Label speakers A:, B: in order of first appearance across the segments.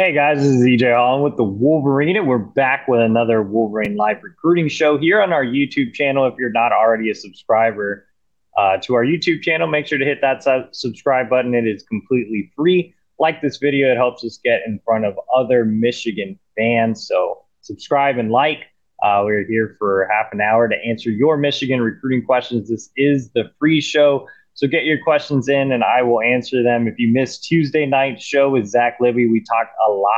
A: Hey guys, this is EJ Holland with the Wolverine, and we're back with another Wolverine live recruiting show here on our YouTube channel. If you're not already a subscriber uh, to our YouTube channel, make sure to hit that su- subscribe button. It is completely free. Like this video, it helps us get in front of other Michigan fans. So subscribe and like. Uh, we're here for half an hour to answer your Michigan recruiting questions. This is the free show. So get your questions in and I will answer them. If you missed Tuesday night's show with Zach Libby, we talked a lot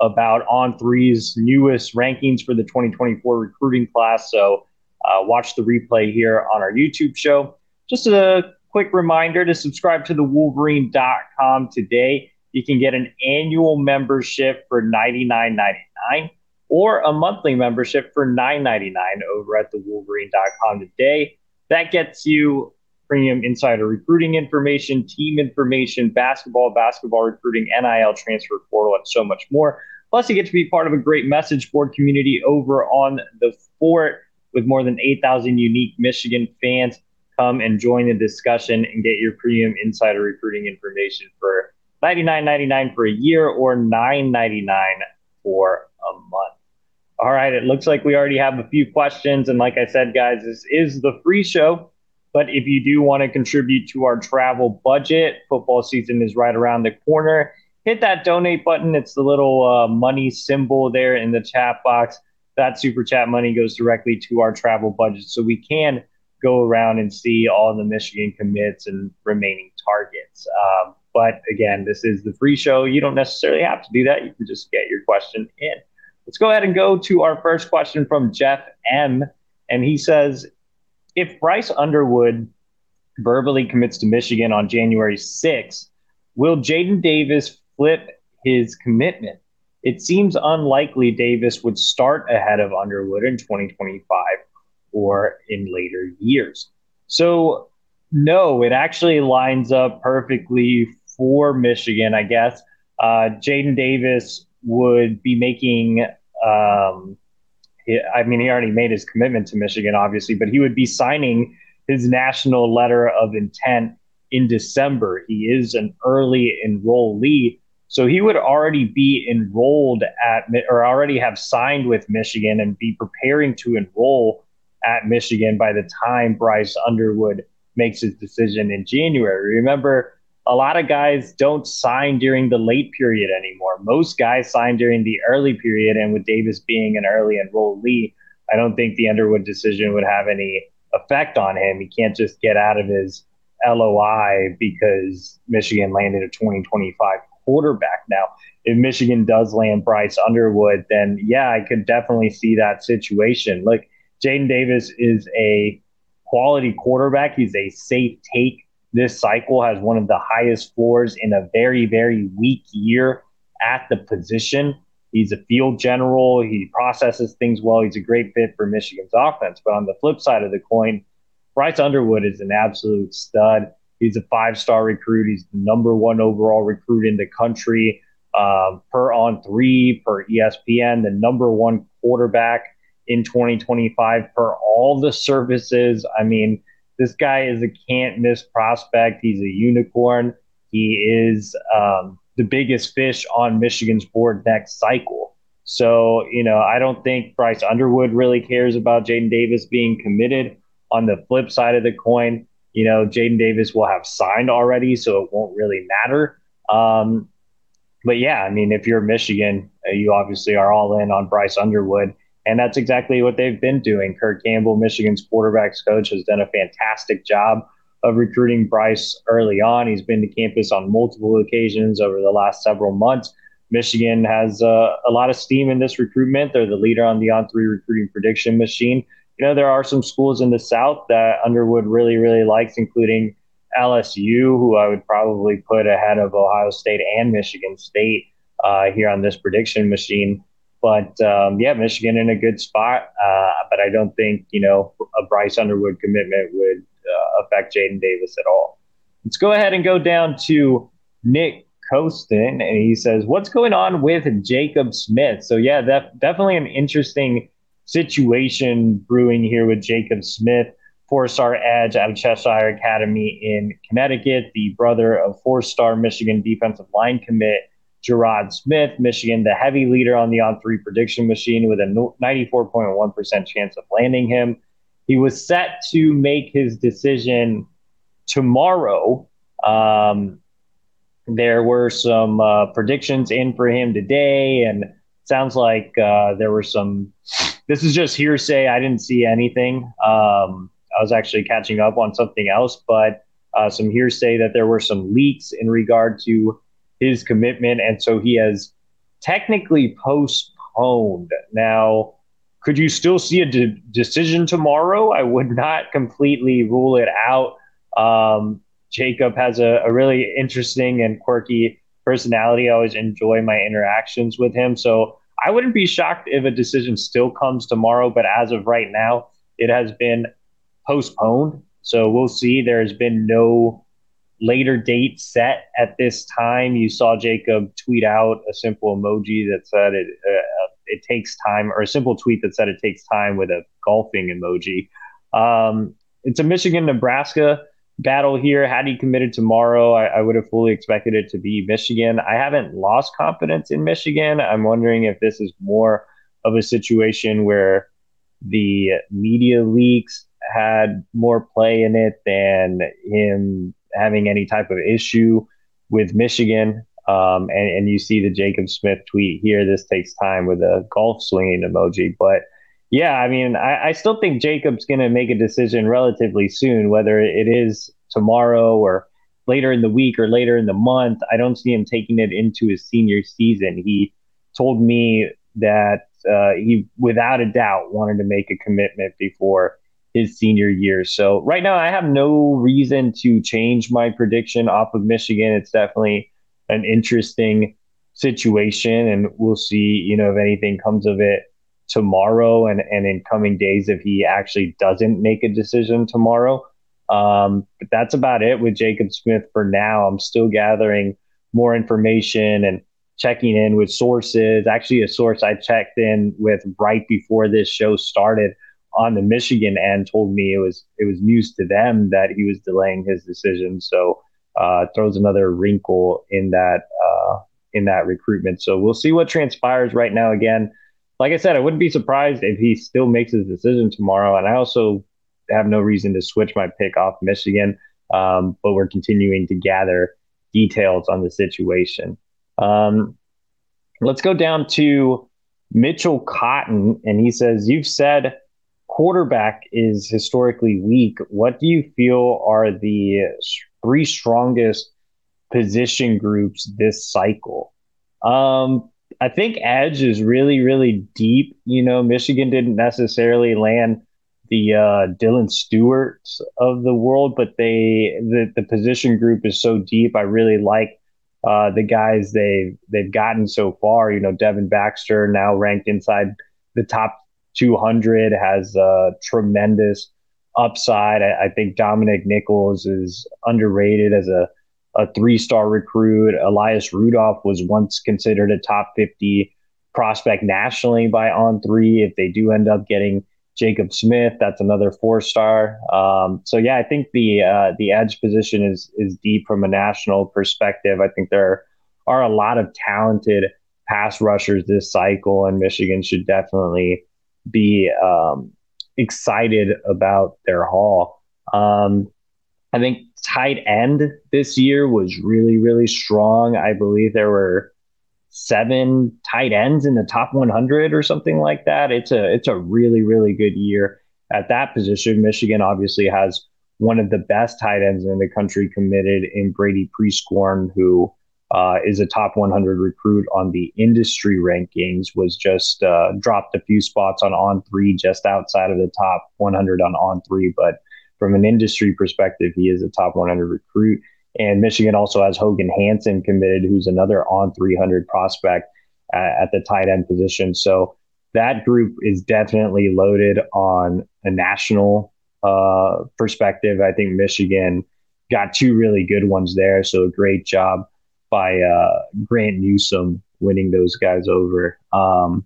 A: about On Three's newest rankings for the 2024 recruiting class. So uh, watch the replay here on our YouTube show. Just a quick reminder to subscribe to the Wolverine.com today. You can get an annual membership for $99.99 or a monthly membership for $9.99 over at the Wolverine.com today. That gets you premium insider recruiting information, team information, basketball, basketball recruiting, NIL transfer portal, and so much more. Plus, you get to be part of a great message board community over on the fort with more than 8,000 unique Michigan fans. Come and join the discussion and get your premium insider recruiting information for $99.99 for a year or $9.99 for a month. All right, it looks like we already have a few questions. And like I said, guys, this is the free show. But if you do want to contribute to our travel budget, football season is right around the corner. Hit that donate button. It's the little uh, money symbol there in the chat box. That super chat money goes directly to our travel budget. So we can go around and see all the Michigan commits and remaining targets. Um, but again, this is the free show. You don't necessarily have to do that. You can just get your question in. Let's go ahead and go to our first question from Jeff M. And he says, if Bryce Underwood verbally commits to Michigan on January 6th, will Jadyn Davis flip his commitment? It seems unlikely Davis would start ahead of Underwood in 2025 or in later years. So, no, it actually lines up perfectly for Michigan, I guess. Uh, Jadyn Davis would be making um, I mean, he already made his commitment to Michigan, obviously, but he would be signing his national letter of intent in December. He is an early enrollee. So he would already be enrolled at, or already have signed with Michigan and be preparing to enroll at Michigan by the time Bryce Underwood makes his decision in January. Remember, a lot of guys don't sign during the late period anymore. Most guys sign during the early period, and with Davis being an early enrollee, I don't think the Underwood decision would have any effect on him. He can't just get out of his LOI because Michigan landed a 2025 quarterback. Now, if Michigan does land Bryce Underwood, then yeah, I could definitely see that situation. Like Jadyn Davis is a quality quarterback. He's a safe take this cycle has one of the highest floors in a very, very weak year at the position. He's a field general. He processes things well. He's a great fit for Michigan's offense. But on the flip side of the coin, Bryce Underwood is an absolute stud. He's a five star recruit. He's the number one overall recruit in the country um, per on three, per ESPN, the number one quarterback in 2025 per all the services. I mean, this guy is a can't miss prospect. He's a unicorn. He is um, the biggest fish on Michigan's board next cycle. So, you know, I don't think Bryce Underwood really cares about Jadyn Davis being committed. On the flip side of the coin, you know, Jadyn Davis will have signed already, so it won't really matter. Um, but yeah, I mean, if you're Michigan, uh, you obviously are all in on Bryce Underwood. And that's exactly what they've been doing. Kirk Campbell, Michigan's quarterbacks coach, has done a fantastic job of recruiting Bryce early on. He's been to campus on multiple occasions over the last several months. Michigan has uh, a lot of steam in this recruitment. They're the leader on the on three recruiting prediction machine. You know, there are some schools in the South that Underwood really, really likes, including LSU, who I would probably put ahead of Ohio State and Michigan State uh, here on this prediction machine. But um, yeah, Michigan in a good spot. Uh, but I don't think, you know, a Bryce Underwood commitment would uh, affect Jadyn Davis at all. Let's go ahead and go down to Nick Costin. And he says, What's going on with Jacob Smith? So, yeah, that, definitely an interesting situation brewing here with Jacob Smith, four star edge out of Cheshire Academy in Connecticut, the brother of four star Michigan defensive line commit Gerard Smith, Michigan, the heavy leader on the on three prediction machine with a 94.1% chance of landing him. He was set to make his decision tomorrow. Um, there were some uh, predictions in for him today, and sounds like uh, there were some. This is just hearsay. I didn't see anything. Um, I was actually catching up on something else, but uh, some hearsay that there were some leaks in regard to his commitment, and so he has technically postponed. Now, could you still see a de- decision tomorrow? I would not completely rule it out. Um, Jacob has a, a, really interesting and quirky personality. I always enjoy my interactions with him. So I wouldn't be shocked if a decision still comes tomorrow. But as of right now, it has been postponed. So we'll see. There has been no later date set at this time. You saw Jacob tweet out a simple emoji that said it uh, it takes time, or a simple tweet that said it takes time with a golfing emoji. Um, it's a Michigan Nebraska battle here. Had he committed tomorrow, I, I, would have fully expected it to be Michigan. I haven't lost confidence in Michigan. I'm wondering if this is more of a situation where the media leaks had more play in it than him having any type of issue with Michigan. Um, and, and you see the Jacob Smith tweet here. This takes time with a golf swinging emoji. But yeah, I mean, I, I still think Jacob's going to make a decision relatively soon, whether it is tomorrow or later in the week or later in the month. I don't see him taking it into his senior season. He told me that uh, he, without a doubt, wanted to make a commitment before his senior year. So right now, I have no reason to change my prediction off of Michigan. It's definitely an interesting situation, and we'll see. You know, if anything comes of it tomorrow, and and in coming days, if he actually doesn't make a decision tomorrow. Um, but that's about it with Jacob Smith for now. I'm still gathering more information and checking in with sources. Actually, a source I checked in with right before this show started on the Michigan end told me it was it was news to them that he was delaying his decision. So uh, throws another wrinkle in that uh, in that recruitment. So we'll see what transpires right now. Again, like I said, I wouldn't be surprised if he still makes his decision tomorrow. And I also have no reason to switch my pick off Michigan. Um, but we're continuing to gather details on the situation. Um, let's go down to Mitchell Cotton, and he says, "You've said." Quarterback is historically weak, what do you feel are the three strongest position groups this cycle? Um, I think edge is really, really deep. You know, Michigan didn't necessarily land the uh, Dylan Stewarts of the world, but they the, the position group is so deep. I really like uh, the guys they they've gotten so far. You know, Devin Baxter now ranked inside the top 200 has a tremendous upside. I, I think Dominic Nichols is underrated as a, a three star recruit. Elias Rudolph was once considered a top 50 prospect nationally by On Three. If they do end up getting Jacob Smith, that's another four star. Um, so yeah, I think the uh, the edge position is is deep from a national perspective. I think there are a lot of talented pass rushers this cycle, and Michigan should definitely be um, excited about their haul. Um, I think tight end this year was really, really strong. I believe there were seven tight ends in the top 100 or something like that. It's a it's a really really good year at that position. Michigan obviously has one of the best tight ends in the country committed in Brady Prieskorn, who uh, is a top 100 recruit on the industry rankings, was just uh, dropped a few spots on on three, just outside of the top 100 on on three. But from an industry perspective, he is a top 100 recruit. And Michigan also has Hogan Hansen committed, who's another on 300 prospect at, at the tight end position. So that group is definitely loaded on a national uh, perspective. I think Michigan got two really good ones there. So a great job by uh, Grant Newsome winning those guys over. Um,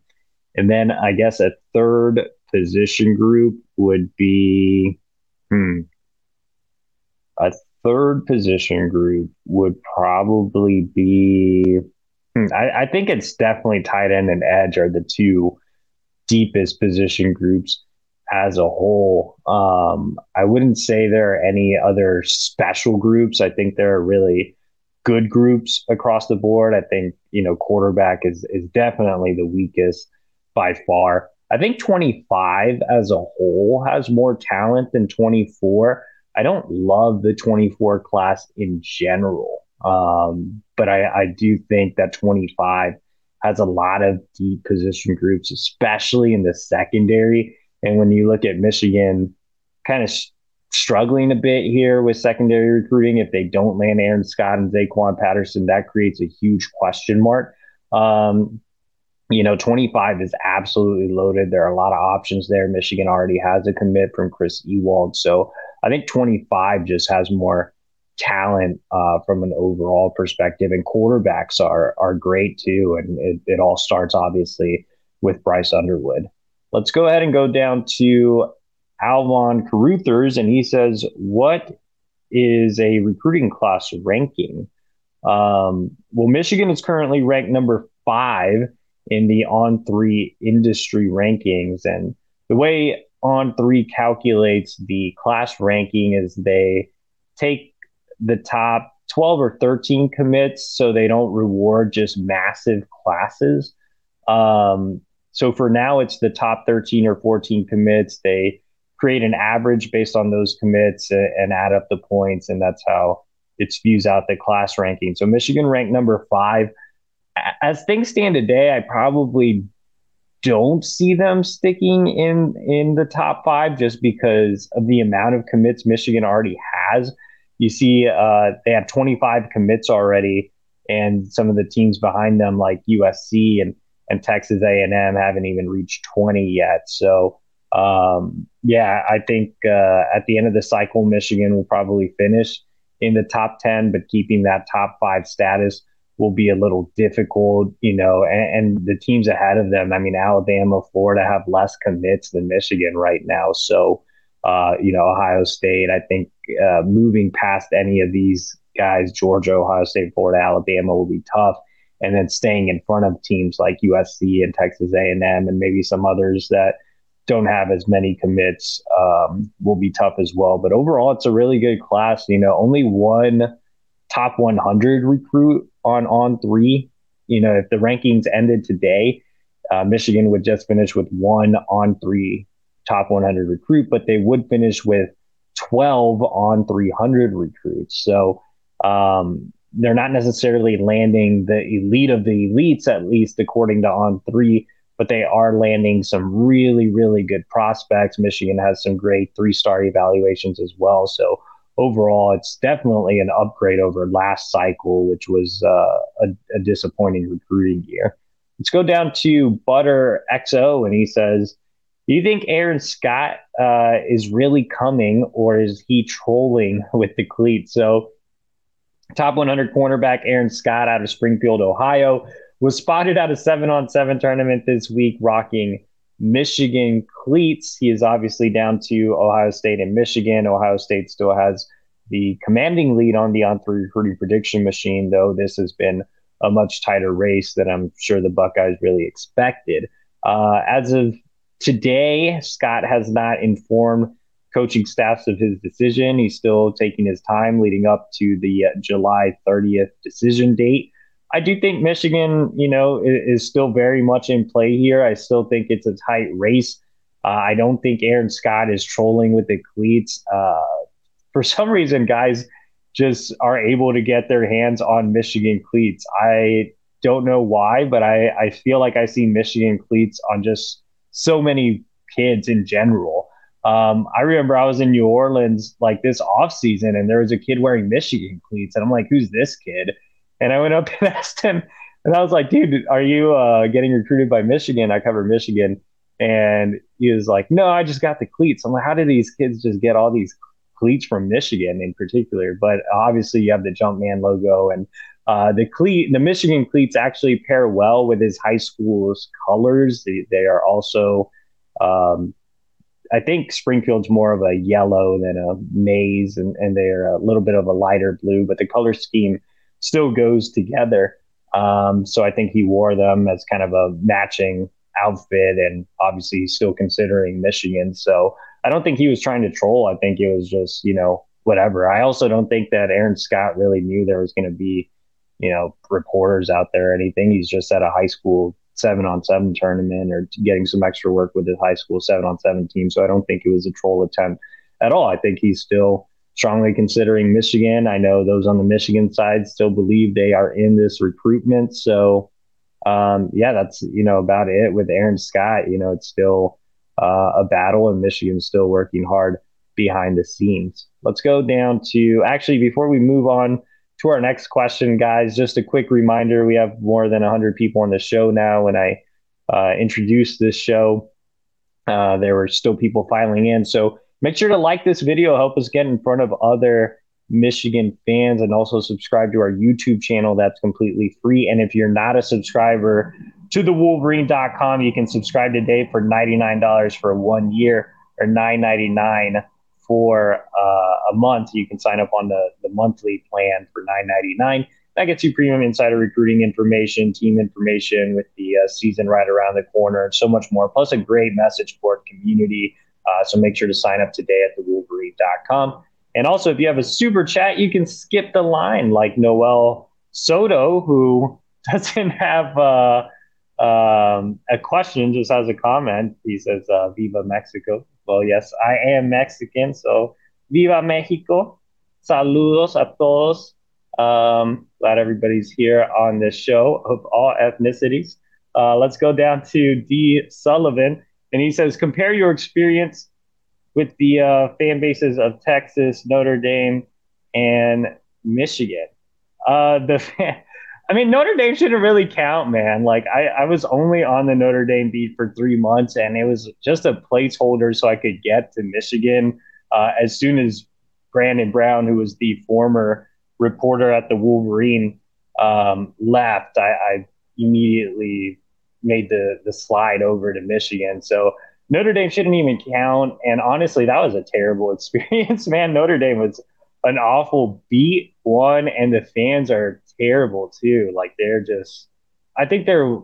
A: and then I guess a third position group would be hmm, a third position group would probably be. Hmm, I, I think it's definitely tight end and edge are the two deepest position groups as a whole. Um, I wouldn't say there are any other special groups. I think there are really good groups across the board. I think you know quarterback is is definitely the weakest by far. I think 25 as a whole has more talent than 24. I don't love the 24 class in general, um, but I, I do think that 25 has a lot of deep position groups, especially in the secondary. And when you look at Michigan, kind of struggling a bit here with secondary recruiting, if they don't land Aaron Scott and Zaquan Patterson, that creates a huge question mark. Um, you know, 25 is absolutely loaded. There are a lot of options there. Michigan already has a commit from Chris Ewald. So I think 25 just has more talent uh, from an overall perspective, and quarterbacks are are great too. And it, it all starts obviously with Bryce Underwood. Let's go ahead and go down to Alvon Caruthers, and he says, "What is a recruiting class ranking?" Um, well, Michigan is currently ranked number five in the on three industry rankings, and the way on three calculates the class ranking is they take the top 12 or 13 commits so they don't reward just massive classes. Um, so for now, it's the top 13 or 14 commits. They create an average based on those commits and, and add up the points, and that's how it spews out the class ranking. So Michigan ranked number five. As things stand today, I probably don't see them sticking in in the top five just because of the amount of commits Michigan already has. You see, uh, they have 25 commits already, and some of the teams behind them, like USC and and Texas A&M, haven't even reached 20 yet. So, um, yeah, I think uh, at the end of the cycle, Michigan will probably finish in the top 10, but keeping that top five status will be a little difficult, you know, and, and, the teams ahead of them. I mean, Alabama, Florida have less commits than Michigan right now. So, uh, you know, Ohio State, I think uh, moving past any of these guys, Georgia, Ohio State, Florida, Alabama will be tough. And then staying in front of teams like USC and Texas A&M and maybe some others that don't have as many commits um, will be tough as well. But overall, it's a really good class. You know, only one top 100 recruit on on three. You know, if the rankings ended today, uh, Michigan would just finish with one on three top 100 recruit, but they would finish with 12 on 300 recruits. So um, they're not necessarily landing the elite of the elites, at least according to on three, but they are landing some really, really good prospects. Michigan has some great three star evaluations as well. So overall, it's definitely an upgrade over last cycle, which was uh, a, a, disappointing recruiting year. Let's go down to Butter XO, and he says, "Do you think Aaron Scott uh, is really coming, or is he trolling with the cleats?" So, top 100 cornerback Aaron Scott out of Springfield, Ohio, was spotted at a seven-on-seven tournament this week, rocking Michigan cleats. He is obviously down to Ohio State and Michigan. Ohio State still has the commanding lead on the on three recruiting prediction machine, though this has been a much tighter race than I'm sure the Buckeyes really expected. Uh, as of today, Scott has not informed coaching staffs of his decision. He's still taking his time leading up to the uh, July 30th decision date. I do think Michigan, you know, is, is, still very much in play here. I still think it's a tight race. Uh, I don't think Aaron Scott is trolling with the cleats. Uh, for some reason, guys just are able to get their hands on Michigan cleats. I don't know why, but I, I feel like I see Michigan cleats on just so many kids in general. Um, I remember I was in New Orleans like this off season, and there was a kid wearing Michigan cleats, and I'm like, "Who's this kid?" And I went up and asked him, and I was like, "Dude, are you uh, getting recruited by Michigan?" I cover Michigan, and he was like, "No, I just got the cleats." I'm like, "How did these kids just get all these cleats from Michigan in particular?" But obviously, you have the Jumpman logo, and uh, the cleat, the Michigan cleats actually pair well with his high school's colors. They, they are also um, I think Springfield's more of a yellow than a maize, and, and they're a little bit of a lighter blue, but the color scheme still goes together. Um, so I think he wore them as kind of a matching outfit, and obviously he's still considering Michigan. So I don't think he was trying to troll. I think it was just you know whatever. I also don't think that Aaron Scott really knew there was going to be you know reporters out there or anything. He's just at a high school seven on seven tournament or getting some extra work with his high school seven on seven team. So I don't think it was a troll attempt at all. I think he's still strongly considering Michigan. I know those on the Michigan side still believe they are in this recruitment. So um, yeah, that's you know about it with Aaron Scott. You know, it's still uh, a battle, and Michigan's still working hard behind the scenes. Let's go down to actually before we move on to our next question, guys, just a quick reminder we have more than 100 people on the show now. When I uh, introduced this show, uh, there were still people filing in. So make sure to like this video, help us get in front of other Michigan fans, and also subscribe to our YouTube channel. That's completely free. And if you're not a subscriber to the Wolverine.com, you can subscribe today for $99 for one year or $9.99 for uh, a month, you can sign up on the, the monthly plan for $9.99. That gets you premium insider recruiting information, team information with the uh, season right around the corner, and so much more. Plus, a great message board community. Uh, so make sure to sign up today at thewolverine.com. And also, if you have a super chat, you can skip the line like Noel Soto, who doesn't have uh, um, a question, just has a comment. He says, uh, Viva Mexico. Well, yes, I am Mexican, so Viva Mexico. Saludos a todos. Um, glad everybody's here on this show of all ethnicities. Uh, let's go down to D. Sullivan, and he says, compare your experience with the uh, fan bases of Texas, Notre Dame, and Michigan. Uh, the fan, I mean, Notre Dame shouldn't really count, man. Like, I, I was only on the Notre Dame beat for three months, and it was just a placeholder so I could get to Michigan. Uh, as soon as Brandon Brown, who was the former reporter at the Wolverine, um, left, I, I, immediately made the the slide over to Michigan. So Notre Dame shouldn't even count. And honestly, that was a terrible experience, man. Notre Dame was an awful beat one, and the fans are terrible too. Like they're just, I think they're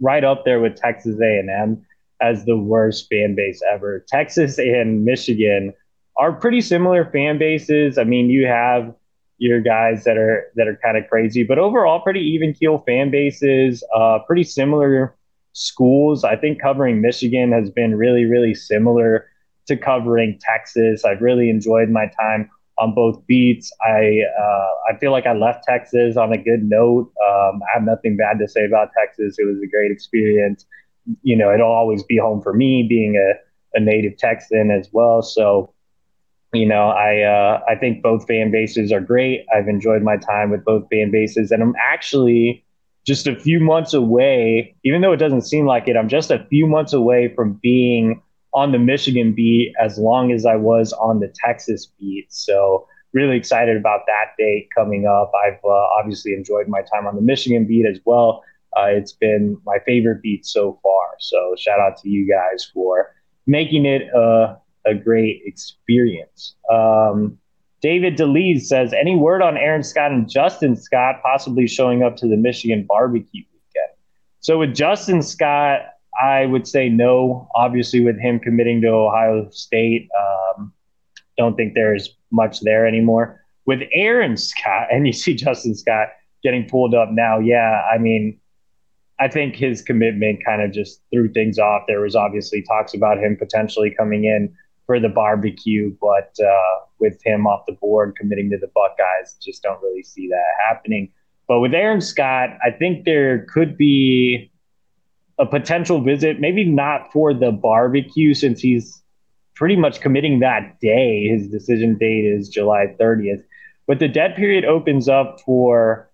A: right up there with Texas A&M as the worst fan base ever. Texas and Michigan are pretty similar fan bases. I mean, you have your guys that are that are kind of crazy, but overall pretty even keel fan bases. Uh, pretty similar schools. I think covering Michigan has been really really similar to covering Texas. I've really enjoyed my time on both beats. I uh, I feel like I left Texas on a good note. Um, I have nothing bad to say about Texas. It was a great experience. You know, it'll always be home for me, being a, a native Texan as well. So, you know, I uh, I think both fan bases are great. I've enjoyed my time with both fan bases, and I'm actually just a few months away. Even though it doesn't seem like it, I'm just a few months away from being on the Michigan beat as long as I was on the Texas beat. So really excited about that date coming up. I've uh, obviously enjoyed my time on the Michigan beat as well. Uh, it's been my favorite beat so far. So shout out to you guys for making it a, a great experience. Um, David DeLees says, any word on Aaron Scott and Justin Scott possibly showing up to the Michigan barbecue weekend? So with Justin Scott, I would say no. Obviously, with him committing to Ohio State, um, don't think there's much there anymore. With Aaron Scott, and you see Justin Scott getting pulled up now. Yeah, I mean, I think his commitment kind of just threw things off. There was obviously talks about him potentially coming in for the barbecue, but uh, with him off the board committing to the Buckeyes, just don't really see that happening. But with Aaron Scott, I think there could be a potential visit, maybe not for the barbecue since he's pretty much committing that day. His decision date is July 30th. But the dead period opens up for,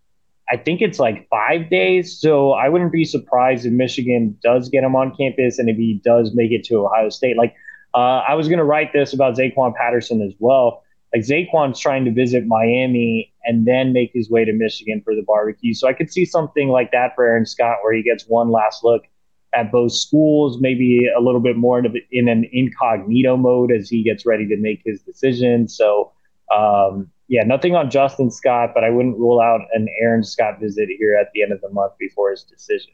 A: I think it's like five days. So I wouldn't be surprised if Michigan does get him on campus and if he does make it to Ohio State. Like, uh, I was going to write this about Zaquan Patterson as well. Like, Zaquan's trying to visit Miami and then make his way to Michigan for the barbecue. So I could see something like that for Aaron Scott where he gets one last look at both schools, maybe a little bit more in an incognito mode as he gets ready to make his decision. So, um, yeah, nothing on Justin Scott, but I wouldn't rule out an Aaron Scott visit here at the end of the month before his decision.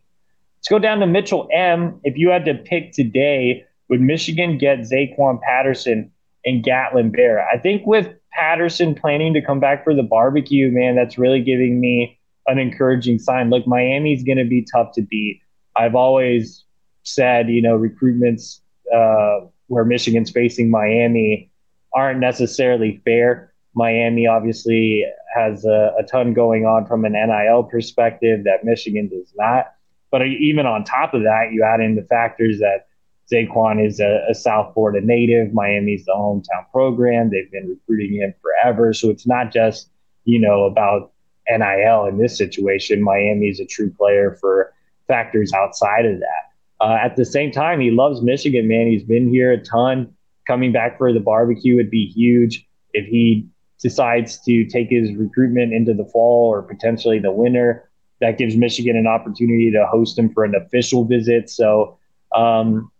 A: Let's go down to Mitchell M. If you had to pick today, would Michigan get Zaquan Patterson and Gatlin Bair? I think with Patterson planning to come back for the barbecue, man, that's really giving me an encouraging sign. Look, Miami's going to be tough to beat. I've always said, you know, recruitments uh, where Michigan's facing Miami aren't necessarily fair. Miami obviously has a, a, ton going on from an NIL perspective that Michigan does not. But even on top of that, you add in the factors that Zaquan is a, a South Florida native. Miami's the hometown program. They've been recruiting him forever. So it's not just, you know, about NIL in this situation. Miami's a true player for factors outside of that. Uh, at the same time, he loves Michigan, man. He's been here a ton. Coming back for the barbecue would be huge. If he decides to take his recruitment into the fall or potentially the winter, that gives Michigan an opportunity to host him for an official visit. So, um,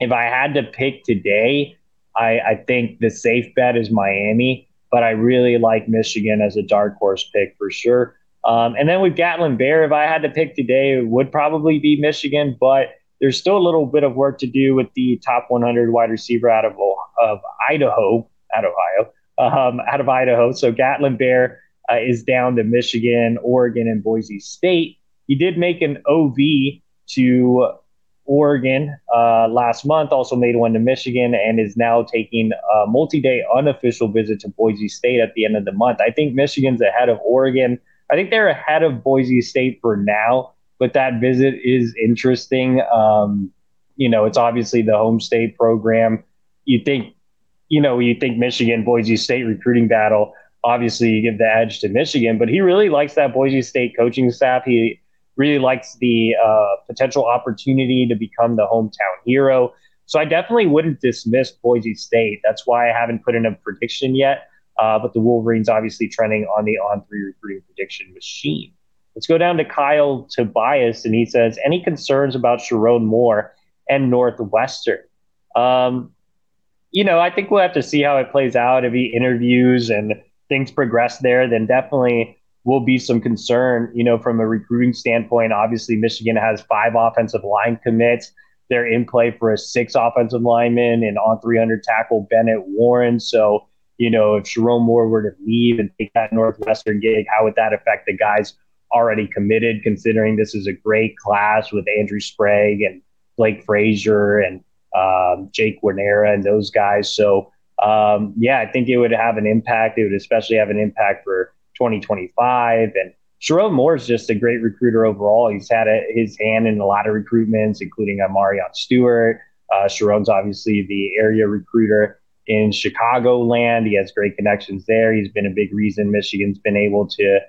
A: if I had to pick today, I, I think the safe bet is Miami, but I really like Michigan as a dark horse pick for sure. Um, and then with Gatlin Bair, if I had to pick today, it would probably be Michigan, but there's still a little bit of work to do with the top 100 wide receiver out of, of Idaho, out of Ohio, um, out of Idaho. So Gatlin Bair uh, is down to Michigan, Oregon, and Boise State. He did make an OV to Oregon uh, last month, also made one to Michigan, and is now taking a multi day unofficial visit to Boise State at the end of the month. I think Michigan's ahead of Oregon. I think they're ahead of Boise State for now, but that visit is interesting. Um, you know, it's obviously the home state program. You think, you know, you think Michigan, Boise State recruiting battle. Obviously, you give the edge to Michigan, but he really likes that Boise State coaching staff. He really likes the uh, potential opportunity to become the hometown hero. So I definitely wouldn't dismiss Boise State. That's why I haven't put in a prediction yet. Uh, but the Wolverines obviously trending on the on three recruiting prediction machine. Let's go down to Kyle Tobias, and he says, Any concerns about Sherrone Moore and Northwestern? Um, you know, I think we'll have to see how it plays out. If he interviews and things progress there, then definitely will be some concern, you know, from a recruiting standpoint. Obviously, Michigan has five offensive line commits. They're in play for a six offensive lineman and on 300 tackle Bennett Warren. So, you know, if Sherrone Moore were to leave and take that Northwestern gig, how would that affect the guys already committed, considering this is a great class with Andrew Sprague and Blake Frazier and um, Jake Guarnera and those guys. So, um, yeah, I think it would have an impact. It would especially have an impact for 2025. And Sherrone Moore is just a great recruiter overall. He's had a, his hand in a lot of recruitments, including a Marion Stewart. Uh, Sherrone's obviously the area recruiter in Chicagoland. He has great connections there. He's been a big reason Michigan's been able to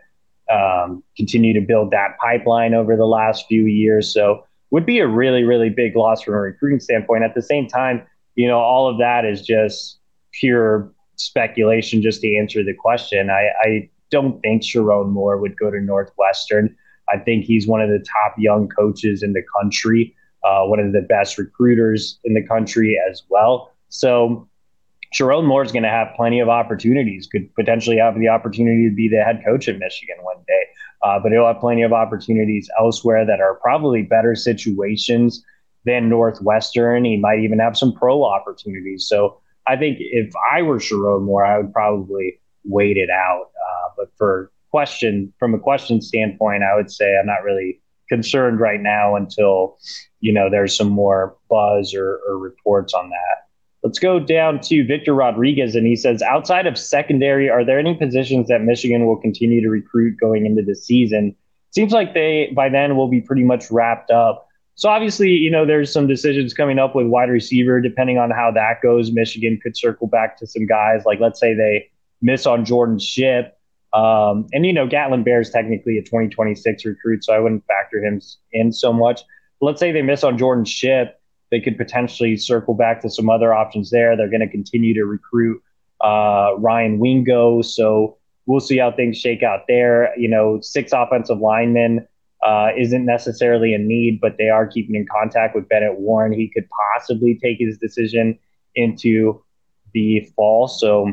A: um, continue to build that pipeline over the last few years. So would be a really, really big loss from a recruiting standpoint. At the same time, you know, all of that is just pure speculation just to answer the question. I, I don't think Sherrone Moore would go to Northwestern. I think he's one of the top young coaches in the country, uh, one of the best recruiters in the country as well. So Sherrone Moore is going to have plenty of opportunities, could potentially have the opportunity to be the head coach at Michigan one day. Uh, but he'll have plenty of opportunities elsewhere that are probably better situations than Northwestern. He might even have some pro opportunities. So I think if I were Sherrone Moore, I would probably wait it out. Uh, but for question from a question standpoint, I would say I'm not really concerned right now until you know there's some more buzz or, or reports on that. Let's go down to Victor Rodriguez, and he says, outside of secondary, are there any positions that Michigan will continue to recruit going into the season? Seems like they by then will be pretty much wrapped up. So obviously, you know, there's some decisions coming up with wide receiver. Depending on how that goes, Michigan could circle back to some guys. Like let's say they miss on Jordan Shipp. Um, and you know, Gatlin Bair is technically a 2026 recruit, so I wouldn't factor him in so much. But let's say they miss on Jordan Shipp. they could potentially circle back to some other options there. They're going to continue to recruit uh, Ryan Wingo. So we'll see how things shake out there. You know, six offensive linemen uh, isn't necessarily a need, but they are keeping in contact with Bennett Warren. He could possibly take his decision into the fall. So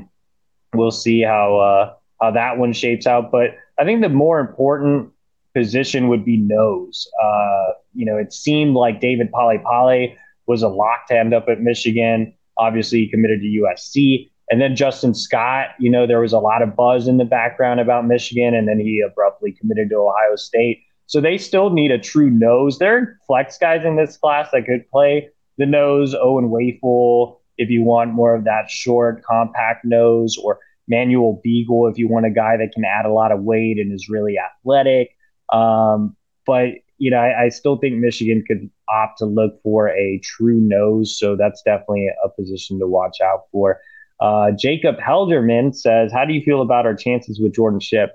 A: we'll see how uh, how that one shapes out. But I think the more important position would be nose. Uh, you know, it seemed like David Pale was a lock to end up at Michigan. Obviously, he committed to USC. And then Justin Scott, you know, there was a lot of buzz in the background about Michigan, and then he abruptly committed to Ohio State. So they still need a true nose. There are flex guys in this class that could play the nose. Owen Wafle, if you want more of that short, compact nose, or Manuel Beigel, if you want a guy that can add a lot of weight and is really athletic. Um, but you know, I, I, still think Michigan could opt to look for a true nose. So that's definitely a position to watch out for. Uh, Jacob Helderman says, How do you feel about our chances with Jordan Shipp?"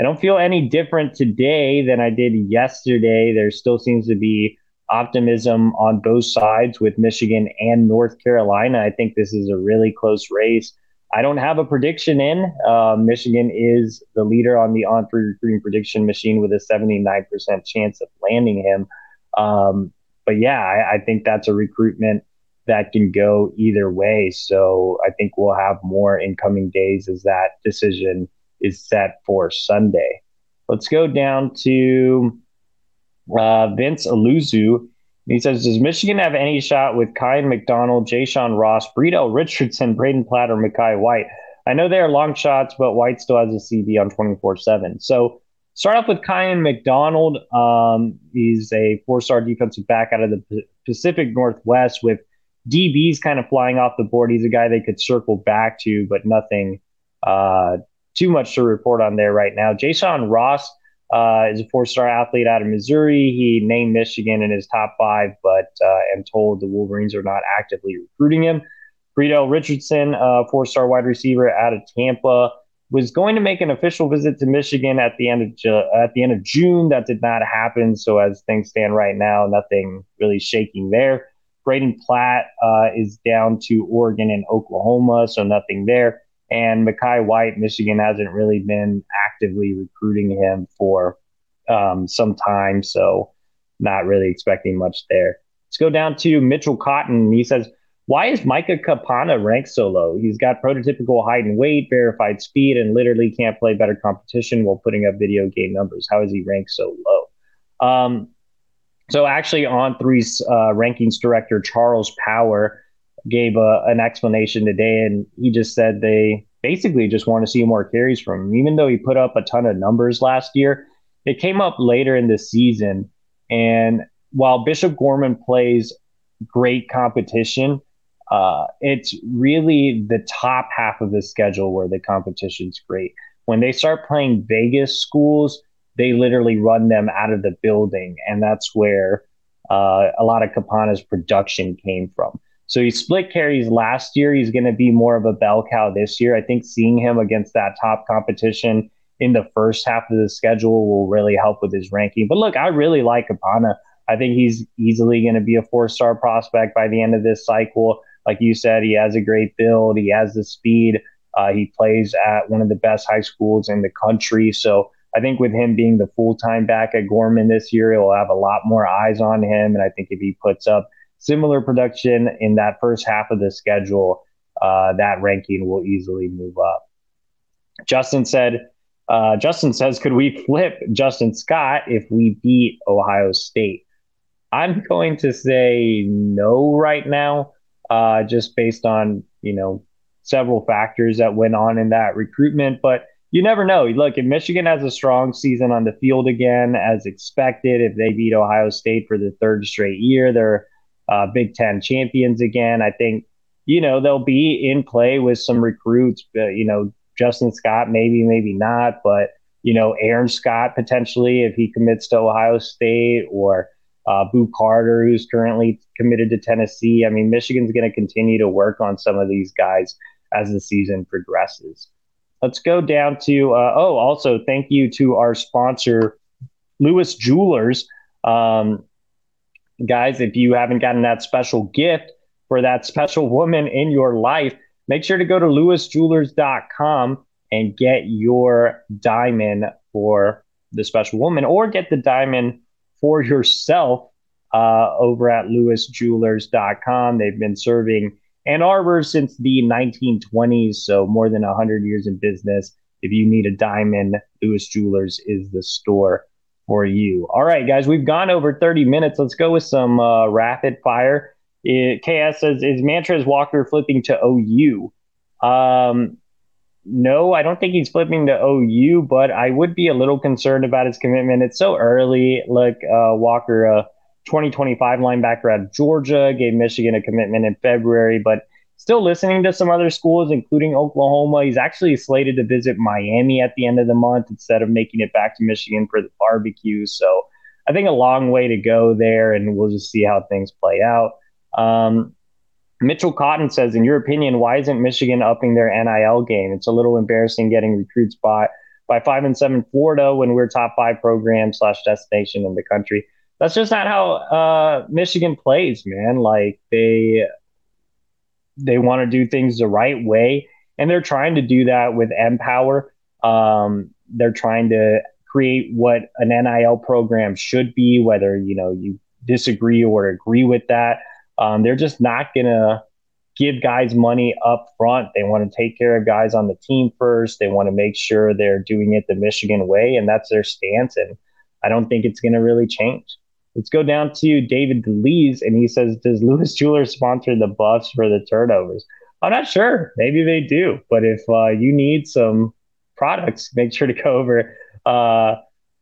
A: I don't feel any different today than I did yesterday. There still seems to be optimism on both sides with Michigan and North Carolina. I think this is a really close race. I don't have a prediction in. Uh, Michigan is the leader on the on three recruiting prediction machine with a 79% chance of landing him. Um, but yeah, I, I, think that's a recruitment that can go either way. So I think we'll have more in coming days as that decision is set for Sunday. Let's go down to uh, Vince Aluzu. He says, Does Michigan have any shot with Kyan McDonald, Jashawn Ross, Bredell Richardson, Braden Platt, or Makai White? I know they are long shots, but White still has a CV on 24 7. So start off with Kyan McDonald. Um, he's a four star defensive back out of the Pacific Northwest with DBs kind of flying off the board. He's a guy they could circle back to, but nothing uh, too much to report on there right now. Jashawn Ross uh, is a four-star athlete out of Missouri. He named Michigan in his top five, but uh, am told the Wolverines are not actively recruiting him. Bredell Richardson, four-star wide receiver out of Tampa, was going to make an official visit to Michigan at the end of Ju- at the end of June. That did not happen. So as things stand right now, nothing really shaking there. Braden Platt uh, is down to Oregon and Oklahoma, so nothing there. And Makai White, Michigan hasn't really been actively recruiting him for um, some time, so not really expecting much there. Let's go down to Mitchell Cotton. He says, Why is Micah Kapana ranked so low? He's got prototypical height and weight, verified speed, and literally can't play better competition while putting up video game numbers. How is he ranked so low? Um, so, actually, on three's uh, rankings director, Charles Power, gave a, an explanation today, and he just said they basically just want to see more carries from him. Even though he put up a ton of numbers last year, it came up later in the season. And while Bishop Gorman plays great competition, uh, it's really the top half of the schedule where the competition's great. When they start playing Vegas schools, they literally run them out of the building, and that's where uh, a lot of Kapana's production came from. So he split carries last year. He's going to be more of a bell cow this year. I think seeing him against that top competition in the first half of the schedule will really help with his ranking. But look, I really like Kapana. I think he's easily going to be a four star prospect by the end of this cycle. Like you said, he has a great build, he has the speed. Uh, he plays at one of the best high schools in the country. So I think with him being the full time back at Gorman this year, he'll have a lot more eyes on him. And I think if he puts up similar production in that first half of the schedule, uh, that ranking will easily move up. Justin said, uh, Justin says, could we flip Justin Scott if we beat Ohio State? I'm going to say no right now, uh, just based on, you know, several factors that went on in that recruitment. But you never know. Look, if Michigan has a strong season on the field again, as expected, if they beat Ohio State for the third straight year, they're uh, Big Ten champions again. I think, you know, they'll be in play with some recruits. Uh, you know, Justin Scott, maybe, maybe not, but, you know, Aaron Scott potentially if he commits to Ohio State or uh, Boo Carter, who's currently committed to Tennessee. I mean, Michigan's going to continue to work on some of these guys as the season progresses. Let's go down to, uh, oh, also thank you to our sponsor, Lewis Jewelers. Um, guys, if you haven't gotten that special gift for that special woman in your life, make sure to go to lewisjewelers.com and get your diamond for the special woman or get the diamond for yourself uh, over at lewisjewelers.com. They've been serving Ann Arbor since the 1920s, so more than 100 years in business. If you need a diamond, Lewis Jewelers is the store for you. All right, guys, we've gone over 30 minutes. Let's go with some uh, rapid fire. It, KS says, Is Montrez Walker flipping to OU? Um, no, I don't think he's flipping to OU, but I would be a little concerned about his commitment. It's so early. Like uh, Walker, uh, 2025 linebacker at Georgia, gave Michigan a commitment in February, but still listening to some other schools, including Oklahoma. He's actually slated to visit Miami at the end of the month instead of making it back to Michigan for the barbecue. So I think a long way to go there, and we'll just see how things play out. Um, Mitchell Cotton says, in your opinion, why isn't Michigan upping their NIL game? It's a little embarrassing getting recruits by by five and seven Florida when we're top five program slash destination in the country that's just not how uh, Michigan plays, man. Like they they want to do things the right way, and they're trying to do that with Empower. Um, they're trying to create what an NIL program should be, whether you know you disagree or agree with that. Um, they're just not gonna give guys money up front. They want to take care of guys on the team first. They want to make sure they're doing it the Michigan way, and that's their stance. And I don't think it's going to really change. Let's go down to David DeLees, and he says, "Does Lewis Jeweler sponsor the buffs for the turnovers?" I'm not sure. Maybe they do, but if uh, you need some products, make sure to go over uh,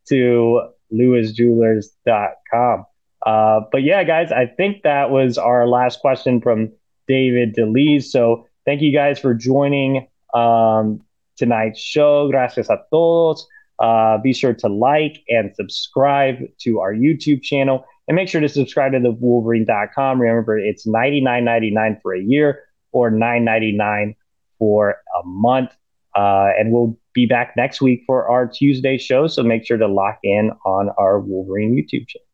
A: to lewisjewelers.com. Uh, but yeah, guys, I think that was our last question from David DeLees. So thank you guys for joining um, tonight's show. Gracias a todos. Uh, be sure to like and subscribe to our YouTube channel and make sure to subscribe to the wolverine.com. Remember, it's $99.99 for a year or $9.99 for a month. Uh, and we'll be back next week for our Tuesday show. So make sure to lock in on our Wolverine YouTube channel.